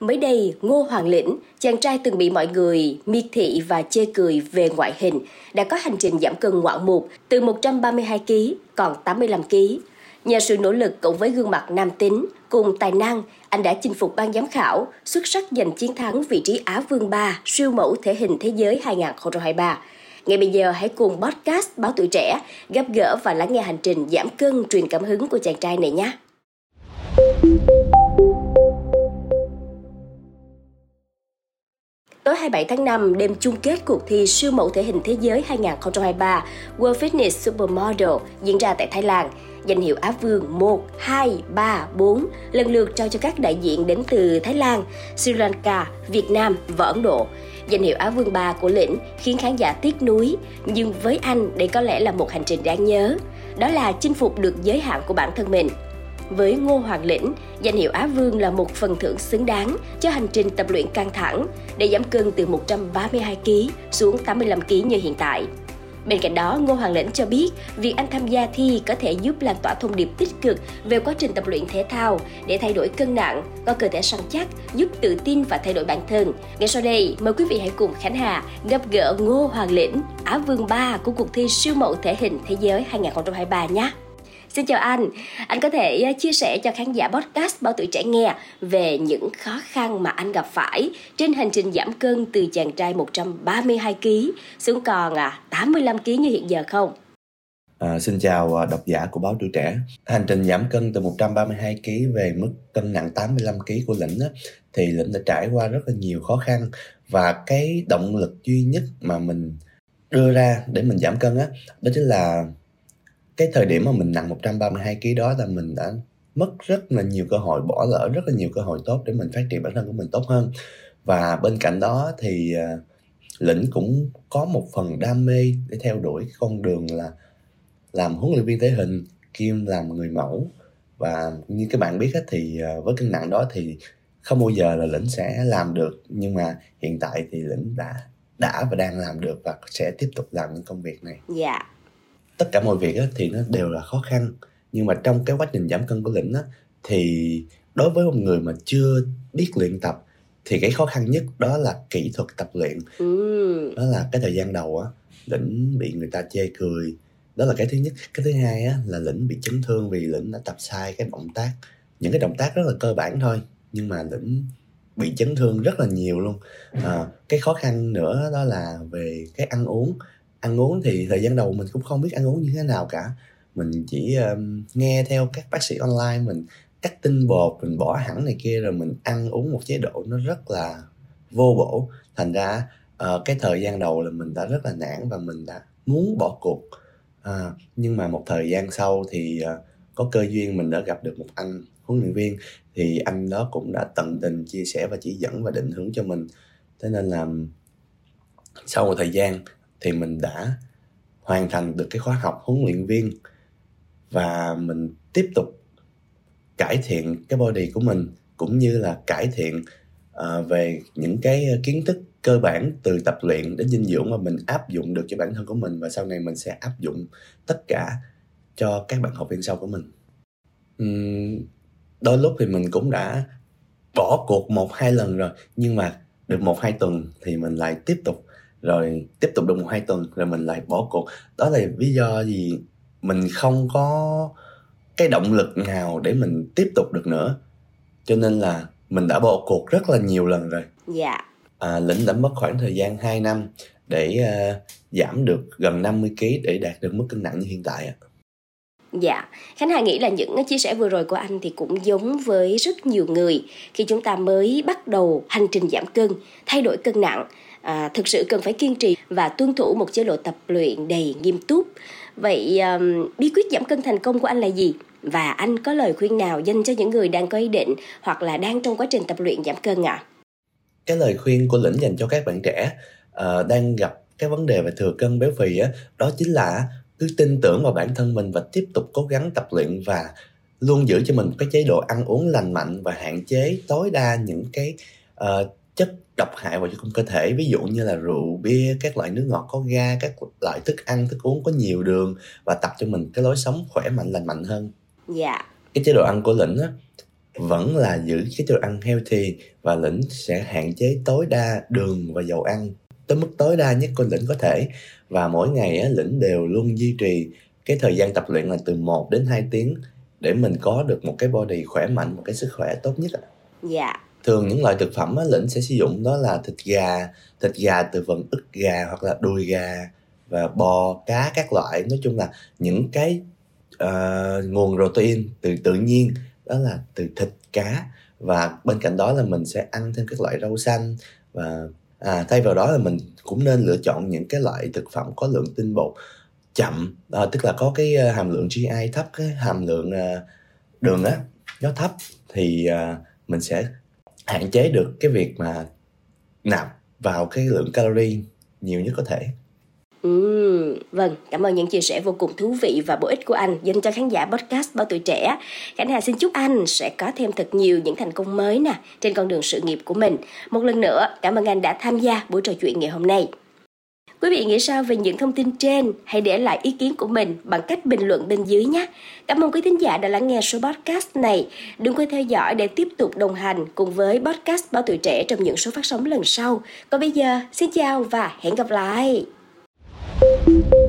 Mới đây, Ngô Hoàng Lĩnh, chàng trai từng bị mọi người miệt thị và chê cười về ngoại hình, đã có hành trình giảm cân ngoạn mục từ 132kg còn 85kg. Nhờ sự nỗ lực cộng với gương mặt nam tính cùng tài năng, anh đã chinh phục ban giám khảo, xuất sắc giành chiến thắng vị trí Á Vương 3 siêu mẫu thể hình thế giới 2023. Ngay bây giờ hãy cùng podcast Báo Tuổi Trẻ gặp gỡ và lắng nghe hành trình giảm cân truyền cảm hứng của chàng trai này nhé. Tối 27 tháng 5, đêm chung kết cuộc thi siêu mẫu thể hình thế giới 2023 World Fitness Supermodel diễn ra tại Thái Lan. Danh hiệu Á Vương 1, 2, 3, 4 lần lượt trao cho các đại diện đến từ Thái Lan, Sri Lanka, Việt Nam và Ấn Độ. Danh hiệu Á Vương 3 của Lĩnh khiến khán giả tiếc nuối, nhưng với anh đây có lẽ là một hành trình đáng nhớ. Đó là chinh phục được giới hạn của bản thân mình. Với Ngô Hoàng Lĩnh, danh hiệu Á Vương là một phần thưởng xứng đáng cho hành trình tập luyện căng thẳng để giảm cân từ 132kg xuống 85kg như hiện tại. Bên cạnh đó, Ngô Hoàng Lĩnh cho biết việc anh tham gia thi có thể giúp lan tỏa thông điệp tích cực về quá trình tập luyện thể thao để thay đổi cân nặng, có cơ thể săn chắc, giúp tự tin và thay đổi bản thân. Ngay sau đây, mời quý vị hãy cùng Khánh Hà gặp gỡ Ngô Hoàng Lĩnh, Á Vương 3 của cuộc thi siêu mẫu thể hình thế giới 2023 nhé. Xin chào anh, anh có thể à, chia sẻ cho khán giả podcast Báo Tuổi Trẻ nghe về những khó khăn mà anh gặp phải trên hành trình giảm cân từ chàng trai 132kg xuống còn à, 85kg như hiện giờ không? À, xin chào à, độc giả của Báo Tuổi Trẻ. Hành trình giảm cân từ 132kg về mức cân nặng 85kg của Lĩnh á, thì Lĩnh đã trải qua rất là nhiều khó khăn và cái động lực duy nhất mà mình đưa ra để mình giảm cân á đó chính là cái thời điểm mà mình nặng 132 kg đó là mình đã mất rất là nhiều cơ hội, bỏ lỡ rất là nhiều cơ hội tốt để mình phát triển bản thân của mình tốt hơn và bên cạnh đó thì à, lĩnh cũng có một phần đam mê để theo đuổi con đường là làm huấn luyện viên thể hình, kiêm làm người mẫu và như các bạn biết thì à, với cân nặng đó thì không bao giờ là lĩnh sẽ làm được nhưng mà hiện tại thì lĩnh đã đã và đang làm được và sẽ tiếp tục làm những công việc này. Dạ. Yeah tất cả mọi việc á, thì nó đều là khó khăn. Nhưng mà trong cái quá trình giảm cân của lĩnh á, thì đối với một người mà chưa biết luyện tập thì cái khó khăn nhất đó là kỹ thuật tập luyện. Ừ. đó là cái thời gian đầu á lĩnh bị người ta chê cười. Đó là cái thứ nhất. Cái thứ hai á là lĩnh bị chấn thương vì lĩnh đã tập sai cái động tác. Những cái động tác rất là cơ bản thôi nhưng mà lĩnh bị chấn thương rất là nhiều luôn. À, cái khó khăn nữa đó là về cái ăn uống ăn uống thì thời gian đầu mình cũng không biết ăn uống như thế nào cả. Mình chỉ um, nghe theo các bác sĩ online mình cắt tinh bột mình bỏ hẳn này kia rồi mình ăn uống một chế độ nó rất là vô bổ. Thành ra uh, cái thời gian đầu là mình đã rất là nản và mình đã muốn bỏ cuộc. Uh, nhưng mà một thời gian sau thì uh, có cơ duyên mình đã gặp được một anh huấn luyện viên thì anh đó cũng đã tận tình chia sẻ và chỉ dẫn và định hướng cho mình. Thế nên là sau một thời gian thì mình đã hoàn thành được cái khóa học huấn luyện viên và mình tiếp tục cải thiện cái body của mình cũng như là cải thiện uh, về những cái kiến thức cơ bản từ tập luyện đến dinh dưỡng mà mình áp dụng được cho bản thân của mình và sau này mình sẽ áp dụng tất cả cho các bạn học viên sau của mình. Uhm, đôi lúc thì mình cũng đã bỏ cuộc một hai lần rồi nhưng mà được một hai tuần thì mình lại tiếp tục rồi tiếp tục được một hai tuần rồi mình lại bỏ cuộc. Đó là lý do gì mình không có cái động lực nào để mình tiếp tục được nữa. Cho nên là mình đã bỏ cuộc rất là nhiều lần rồi. Dạ. Yeah. à, lĩnh đã mất khoảng thời gian 2 năm để uh, giảm được gần 50 kg để đạt được mức cân nặng như hiện tại ạ. Dạ, Khánh Hà nghĩ là những chia sẻ vừa rồi của anh thì cũng giống với rất nhiều người khi chúng ta mới bắt đầu hành trình giảm cân, thay đổi cân nặng à, thực sự cần phải kiên trì và tuân thủ một chế độ tập luyện đầy nghiêm túc vậy um, bí quyết giảm cân thành công của anh là gì và anh có lời khuyên nào dành cho những người đang có ý định hoặc là đang trong quá trình tập luyện giảm cân ạ à? cái lời khuyên của lĩnh dành cho các bạn trẻ uh, đang gặp cái vấn đề về thừa cân béo phì á đó chính là cứ tin tưởng vào bản thân mình và tiếp tục cố gắng tập luyện và luôn giữ cho mình cái chế độ ăn uống lành mạnh và hạn chế tối đa những cái uh, chất độc hại vào trong cơ thể. Ví dụ như là rượu bia các loại nước ngọt có ga các loại thức ăn thức uống có nhiều đường và tập cho mình cái lối sống khỏe mạnh lành mạnh hơn. Dạ. Cái chế độ ăn của lĩnh á vẫn là giữ cái chế độ ăn healthy và lĩnh sẽ hạn chế tối đa đường và dầu ăn tới mức tối đa nhất của lĩnh có thể. Và mỗi ngày á, lĩnh đều luôn duy trì cái thời gian tập luyện là từ 1 đến 2 tiếng để mình có được một cái body khỏe mạnh một cái sức khỏe tốt nhất dạ thường những loại thực phẩm á, lĩnh sẽ sử dụng đó là thịt gà thịt gà từ phần ức gà hoặc là đùi gà và bò cá các loại. Nói chung là những cái uh, nguồn protein từ tự nhiên đó là từ thịt cá và bên cạnh đó là mình sẽ ăn thêm các loại rau xanh và à, thay vào đó là mình cũng nên lựa chọn những cái loại thực phẩm có lượng tinh bột chậm à, tức là có cái ờ, hàm lượng GI thấp cái hàm lượng uh, đường á nó thấp thì uh, mình sẽ hạn chế được cái việc mà nạp vào cái lượng calorie nhiều nhất có thể Ừ, vâng, cảm ơn những chia sẻ vô cùng thú vị và bổ ích của anh dành cho khán giả podcast Bao Tuổi Trẻ. Khánh Hà xin chúc anh sẽ có thêm thật nhiều những thành công mới nè trên con đường sự nghiệp của mình. Một lần nữa, cảm ơn anh đã tham gia buổi trò chuyện ngày hôm nay. Quý vị nghĩ sao về những thông tin trên? Hãy để lại ý kiến của mình bằng cách bình luận bên dưới nhé. Cảm ơn quý thính giả đã lắng nghe số podcast này. Đừng quên theo dõi để tiếp tục đồng hành cùng với podcast Báo Tuổi Trẻ trong những số phát sóng lần sau. Còn bây giờ, xin chào và hẹn gặp lại. Thank you